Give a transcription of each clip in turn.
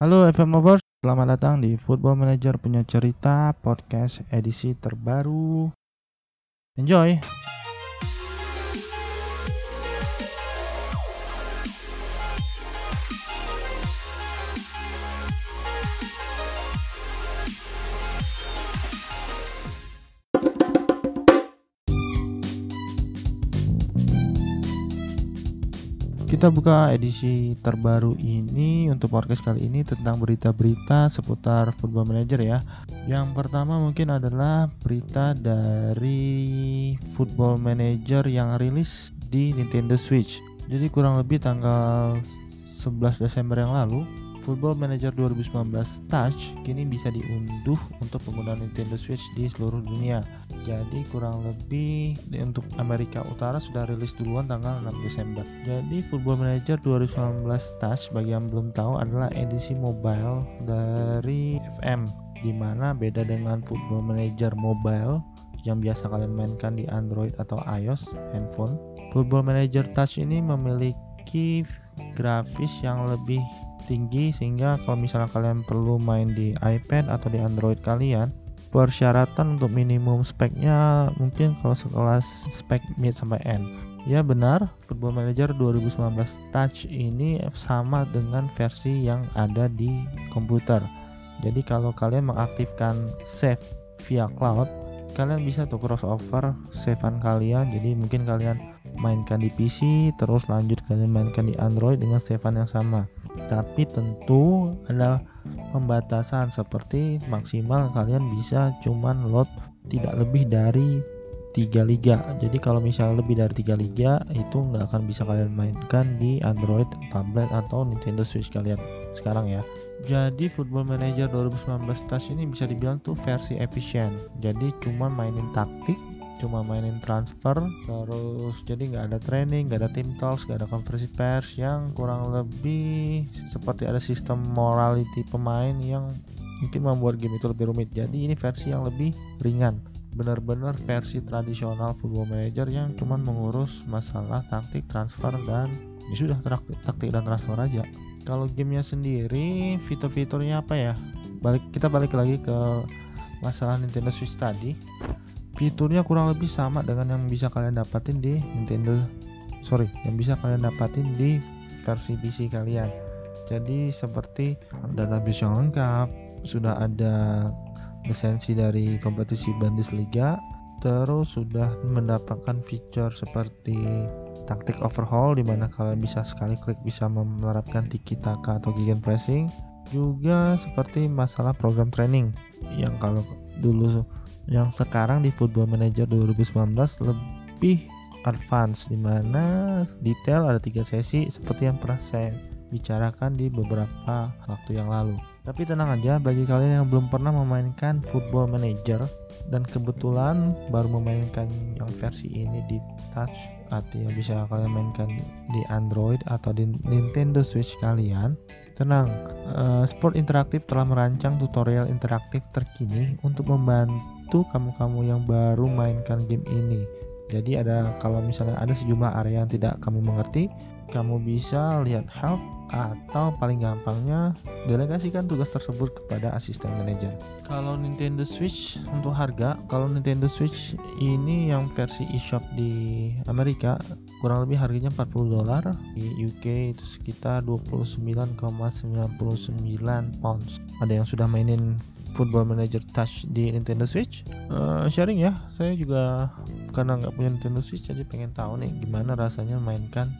Halo FM Lovers, selamat datang di Football Manager punya cerita podcast edisi terbaru. Enjoy! Kita buka edisi terbaru ini untuk podcast kali ini tentang berita-berita seputar Football Manager ya. Yang pertama mungkin adalah berita dari Football Manager yang rilis di Nintendo Switch. Jadi kurang lebih tanggal 11 Desember yang lalu Football Manager 2019 Touch kini bisa diunduh untuk pengguna Nintendo Switch di seluruh dunia. Jadi kurang lebih untuk Amerika Utara sudah rilis duluan tanggal 6 Desember. Jadi Football Manager 2019 Touch bagi yang belum tahu adalah edisi mobile dari FM di mana beda dengan Football Manager Mobile yang biasa kalian mainkan di Android atau iOS handphone. Football Manager Touch ini memiliki grafis yang lebih tinggi sehingga kalau misalnya kalian perlu main di iPad atau di Android kalian persyaratan untuk minimum speknya mungkin kalau sekelas spek mid sampai N ya benar Football Manager 2019 Touch ini sama dengan versi yang ada di komputer. Jadi kalau kalian mengaktifkan save via cloud kalian bisa tuh crossover savean kalian. Jadi mungkin kalian mainkan di PC terus lanjut kalian mainkan di Android dengan savean yang sama tapi tentu ada pembatasan seperti maksimal kalian bisa cuman load tidak lebih dari 3 liga. Jadi kalau misalnya lebih dari 3 liga itu nggak akan bisa kalian mainkan di Android tablet atau Nintendo Switch kalian sekarang ya. Jadi Football Manager 2019 Touch ini bisa dibilang tuh versi efisien. Jadi cuma mainin taktik cuma mainin transfer terus jadi nggak ada training nggak ada team talks nggak ada konversi pers yang kurang lebih seperti ada sistem morality pemain yang mungkin membuat game itu lebih rumit. Jadi ini versi yang lebih ringan. Benar-benar versi tradisional football manager yang cuma mengurus masalah taktik transfer dan ya sudah taktik, taktik dan transfer aja. Kalau gamenya sendiri fitur-fiturnya apa ya? Balik kita balik lagi ke masalah Nintendo Switch tadi fiturnya kurang lebih sama dengan yang bisa kalian dapatin di Nintendo. Sorry yang bisa kalian dapatin di versi PC kalian. Jadi seperti database yang lengkap sudah ada lisensi dari kompetisi Bundesliga terus sudah mendapatkan fitur seperti taktik overhaul di mana kalian bisa sekali klik bisa menerapkan tiki taka atau gegen pressing. Juga seperti masalah program training yang kalau dulu yang sekarang di Football Manager 2019 lebih advance di mana detail ada tiga sesi seperti yang pernah saya bicarakan di beberapa waktu yang lalu. Tapi tenang aja bagi kalian yang belum pernah memainkan Football Manager dan kebetulan baru memainkan yang versi ini di touch yang bisa kalian mainkan di Android atau di Nintendo Switch kalian tenang. Uh, Sport Interaktif telah merancang tutorial interaktif terkini untuk membantu kamu-kamu yang baru mainkan game ini. Jadi ada kalau misalnya ada sejumlah area yang tidak kamu mengerti kamu bisa lihat help atau paling gampangnya delegasikan tugas tersebut kepada asisten manajer. Kalau Nintendo Switch untuk harga, kalau Nintendo Switch ini yang versi eShop di Amerika kurang lebih harganya 40 dolar, di UK itu sekitar 29,99 pounds. Ada yang sudah mainin Football Manager Touch di Nintendo Switch? Uh, sharing ya, saya juga karena nggak punya Nintendo Switch jadi pengen tahu nih gimana rasanya mainkan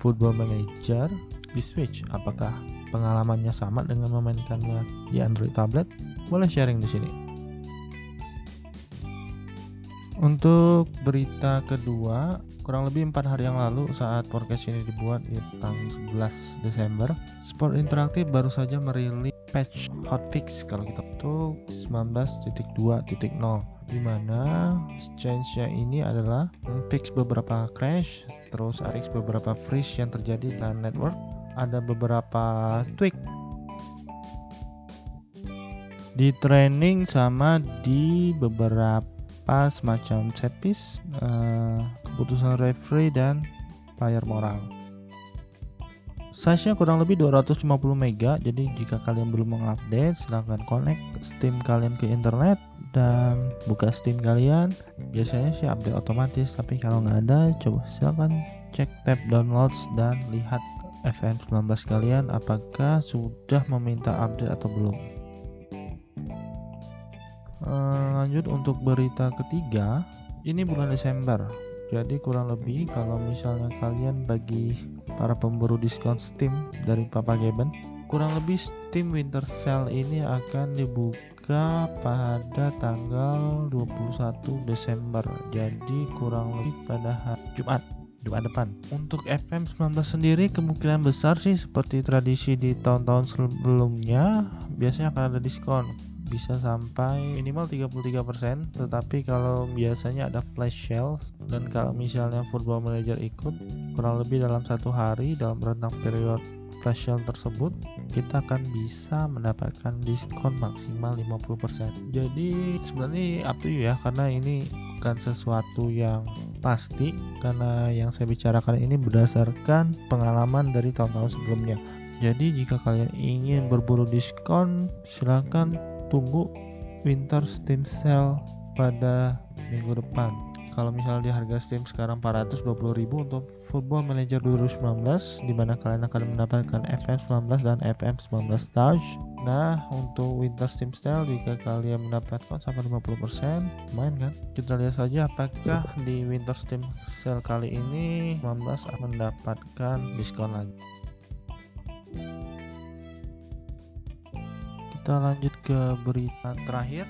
Football Manager di Switch. Apakah pengalamannya sama dengan memainkannya di Android tablet? Boleh sharing di sini. Untuk berita kedua, kurang lebih empat hari yang lalu saat podcast ini dibuat di tanggal 11 Desember, Sport Interaktif baru saja merilis patch hotfix kalau kita itu 19.2.0 di mana change-nya ini adalah fix beberapa crash, terus fix beberapa freeze yang terjadi dalam network, ada beberapa tweak. Di training sama di beberapa semacam set piece, uh, keputusan referee dan player moral. size-nya kurang lebih 250 mega jadi jika kalian belum mengupdate silahkan connect Steam kalian ke internet dan buka Steam kalian. Biasanya sih update otomatis tapi kalau nggak ada coba silahkan cek tab downloads dan lihat FM19 kalian apakah sudah meminta update atau belum? Uh, lanjut untuk berita ketiga ini bulan Desember. Jadi kurang lebih kalau misalnya kalian bagi para pemburu diskon Steam dari Papa Geben kurang lebih Steam Winter Sale ini akan dibuka pada tanggal 21 Desember. Jadi kurang lebih pada hari Jumat Jumat depan. Untuk FM19 sendiri kemungkinan besar sih seperti tradisi di tahun-tahun sebelumnya biasanya akan ada diskon bisa sampai minimal 33% tetapi kalau biasanya ada flash sale dan kalau misalnya football manager ikut kurang lebih dalam satu hari dalam rentang periode flash sale tersebut kita akan bisa mendapatkan diskon maksimal 50% jadi sebenarnya up to you ya karena ini bukan sesuatu yang pasti karena yang saya bicarakan ini berdasarkan pengalaman dari tahun-tahun sebelumnya. Jadi jika kalian ingin berburu diskon silahkan tunggu winter Steam Sale pada minggu depan. Kalau misalnya di harga Steam sekarang 420.000 untuk Football Manager 2019 di mana kalian akan mendapatkan FM19 dan FM19 Touch. Nah untuk Winter Steam Sale jika kalian mendapatkan sampai 50% main kan? Kita lihat saja apakah di Winter Steam Sale kali ini 19 akan mendapatkan diskon lagi kita lanjut ke berita terakhir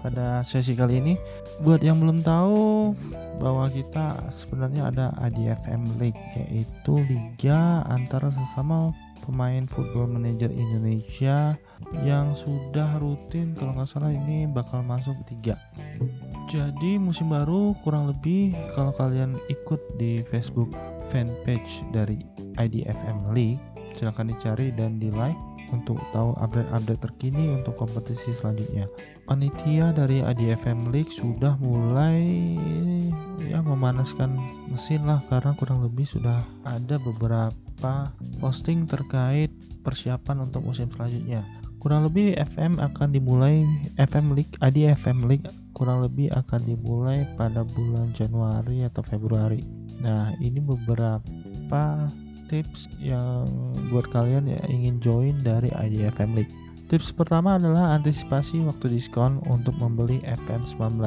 pada sesi kali ini. Buat yang belum tahu bahwa kita sebenarnya ada ADFM League yaitu liga antara sesama pemain Football Manager Indonesia yang sudah rutin kalau nggak salah ini bakal masuk tiga. Jadi musim baru kurang lebih kalau kalian ikut di Facebook fanpage dari IDFM League silahkan dicari dan di like untuk tahu update-update terkini untuk kompetisi selanjutnya. Panitia dari ADFM League sudah mulai ya memanaskan mesin lah karena kurang lebih sudah ada beberapa posting terkait persiapan untuk musim selanjutnya. Kurang lebih FM akan dimulai FM League ADFM League kurang lebih akan dimulai pada bulan Januari atau Februari. Nah, ini beberapa tips yang buat kalian yang ingin join dari Idea Family. Tips pertama adalah antisipasi waktu diskon untuk membeli FM19.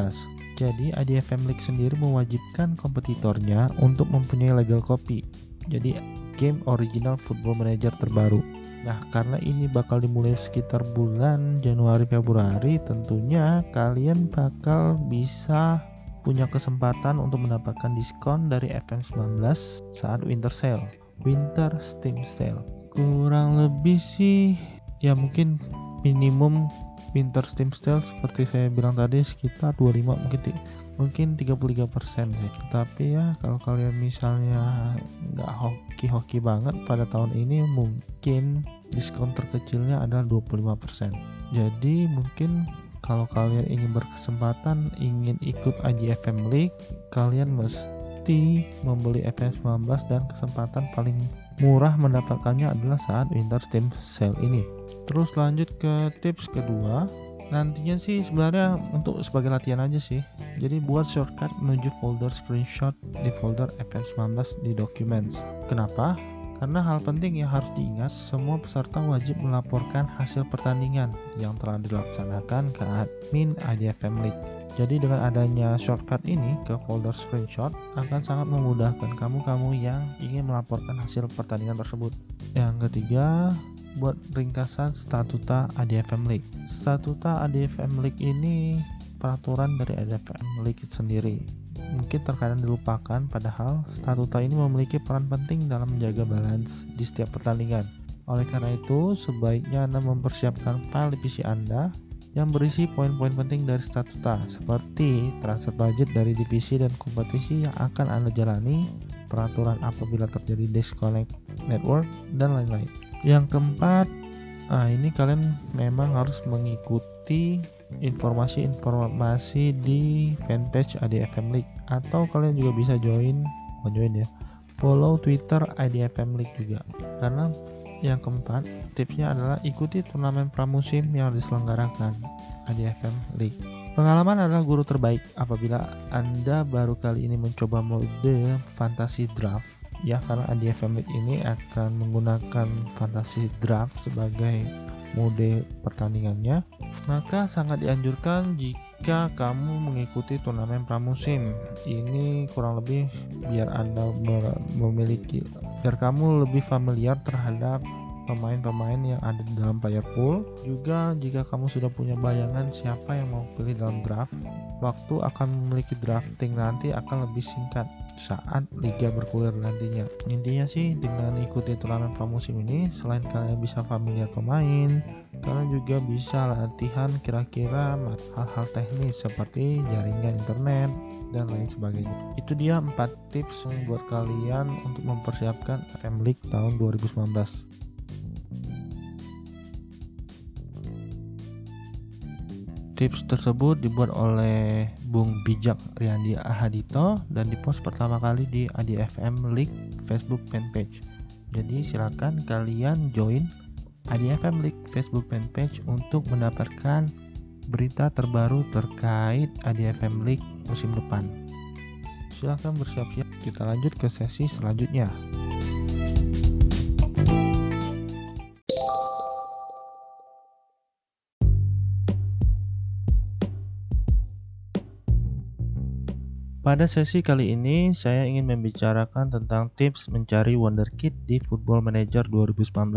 Jadi Idea Family sendiri mewajibkan kompetitornya untuk mempunyai legal copy. Jadi game original Football Manager terbaru. Nah, karena ini bakal dimulai sekitar bulan Januari Februari, tentunya kalian bakal bisa punya kesempatan untuk mendapatkan diskon dari FM19 saat winter sale winter steam sale. Kurang lebih sih ya mungkin minimum winter steam sale seperti saya bilang tadi sekitar 25 mungkin mungkin 33% sih. Tapi ya kalau kalian misalnya nggak hoki-hoki banget pada tahun ini mungkin diskon terkecilnya adalah 25% jadi mungkin kalau kalian ingin berkesempatan ingin ikut IGFM League kalian mesti membeli FM19 dan kesempatan paling murah mendapatkannya adalah saat Winter Steam Sale ini. Terus lanjut ke tips kedua, nantinya sih sebenarnya untuk sebagai latihan aja sih. Jadi buat shortcut menuju folder screenshot di folder FM19 di Documents. Kenapa? Karena hal penting yang harus diingat, semua peserta wajib melaporkan hasil pertandingan yang telah dilaksanakan ke admin IDFM League. Jadi dengan adanya shortcut ini ke folder screenshot akan sangat memudahkan kamu-kamu yang ingin melaporkan hasil pertandingan tersebut. Yang ketiga, buat ringkasan statuta ADFM League. Statuta ADFM League ini peraturan dari ADFM League sendiri. Mungkin terkadang dilupakan padahal statuta ini memiliki peran penting dalam menjaga balance di setiap pertandingan. Oleh karena itu, sebaiknya Anda mempersiapkan file di PC Anda yang berisi poin-poin penting dari statuta seperti transfer budget dari divisi dan kompetisi yang akan Anda jalani, peraturan apabila terjadi disconnect network, dan lain-lain. Yang keempat, nah ini kalian memang harus mengikuti informasi-informasi di fanpage ADFM League atau kalian juga bisa join, join ya, follow Twitter IDFM League juga. Karena yang keempat, tipsnya adalah ikuti turnamen pramusim yang diselenggarakan IDFM League. Pengalaman adalah guru terbaik apabila Anda baru kali ini mencoba mode fantasy draft ya karena IDFM League ini akan menggunakan fantasy draft sebagai mode pertandingannya maka sangat dianjurkan jika kamu mengikuti turnamen pramusim. Ini kurang lebih biar anda memiliki biar kamu lebih familiar terhadap pemain-pemain yang ada di dalam player pool juga jika kamu sudah punya bayangan siapa yang mau pilih dalam draft waktu akan memiliki drafting nanti akan lebih singkat saat liga bergulir nantinya. Intinya sih dengan ikuti turnamen pramusim ini selain kalian bisa familiar pemain, kalian juga bisa latihan kira-kira hal-hal teknis seperti jaringan internet dan lain sebagainya. Itu dia 4 tips buat kalian untuk mempersiapkan FM League tahun 2019. Tips tersebut dibuat oleh Bung Bijak Riandi Ahadito dan dipost pertama kali di ADFM League Facebook fanpage. Jadi silakan kalian join ADFM League Facebook fanpage untuk mendapatkan berita terbaru terkait ADFM League musim depan. Silakan bersiap-siap. Kita lanjut ke sesi selanjutnya. Pada sesi kali ini, saya ingin membicarakan tentang tips mencari wonderkid di Football Manager 2019.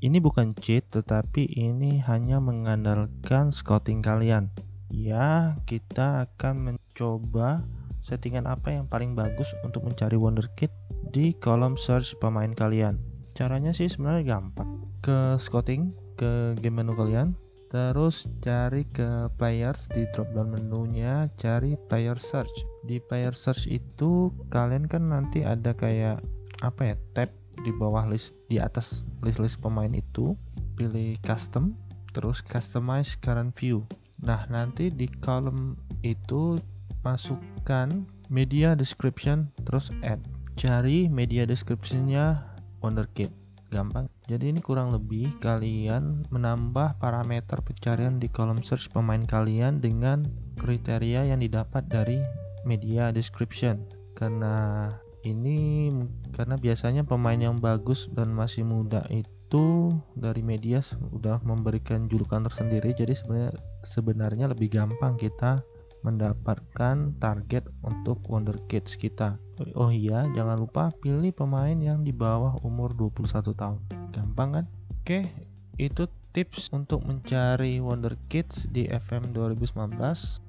Ini bukan cheat, tetapi ini hanya mengandalkan scouting kalian. Ya, kita akan mencoba settingan apa yang paling bagus untuk mencari wonderkid di kolom search pemain kalian. Caranya sih sebenarnya gampang. Ke scouting, ke game menu kalian, Terus cari ke players di drop down menunya, cari player search. Di player search itu kalian kan nanti ada kayak apa ya tab di bawah list di atas list-list pemain itu, pilih custom, terus customize current view. Nah, nanti di kolom itu masukkan media description terus add. Cari media descriptionnya wonderkid gampang. Jadi ini kurang lebih kalian menambah parameter pencarian di kolom search pemain kalian dengan kriteria yang didapat dari media description. Karena ini karena biasanya pemain yang bagus dan masih muda itu dari media sudah memberikan julukan tersendiri. Jadi sebenarnya sebenarnya lebih gampang kita mendapatkan target untuk Wonder Kids kita. Oh iya, jangan lupa pilih pemain yang di bawah umur 21 tahun. Gampang kan? Oke, itu tips untuk mencari Wonder Kids di FM 2019.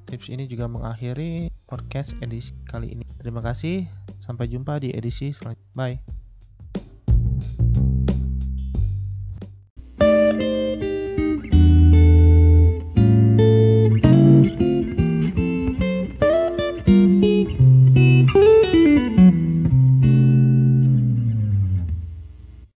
Tips ini juga mengakhiri podcast edisi kali ini. Terima kasih, sampai jumpa di edisi selanjutnya. Bye.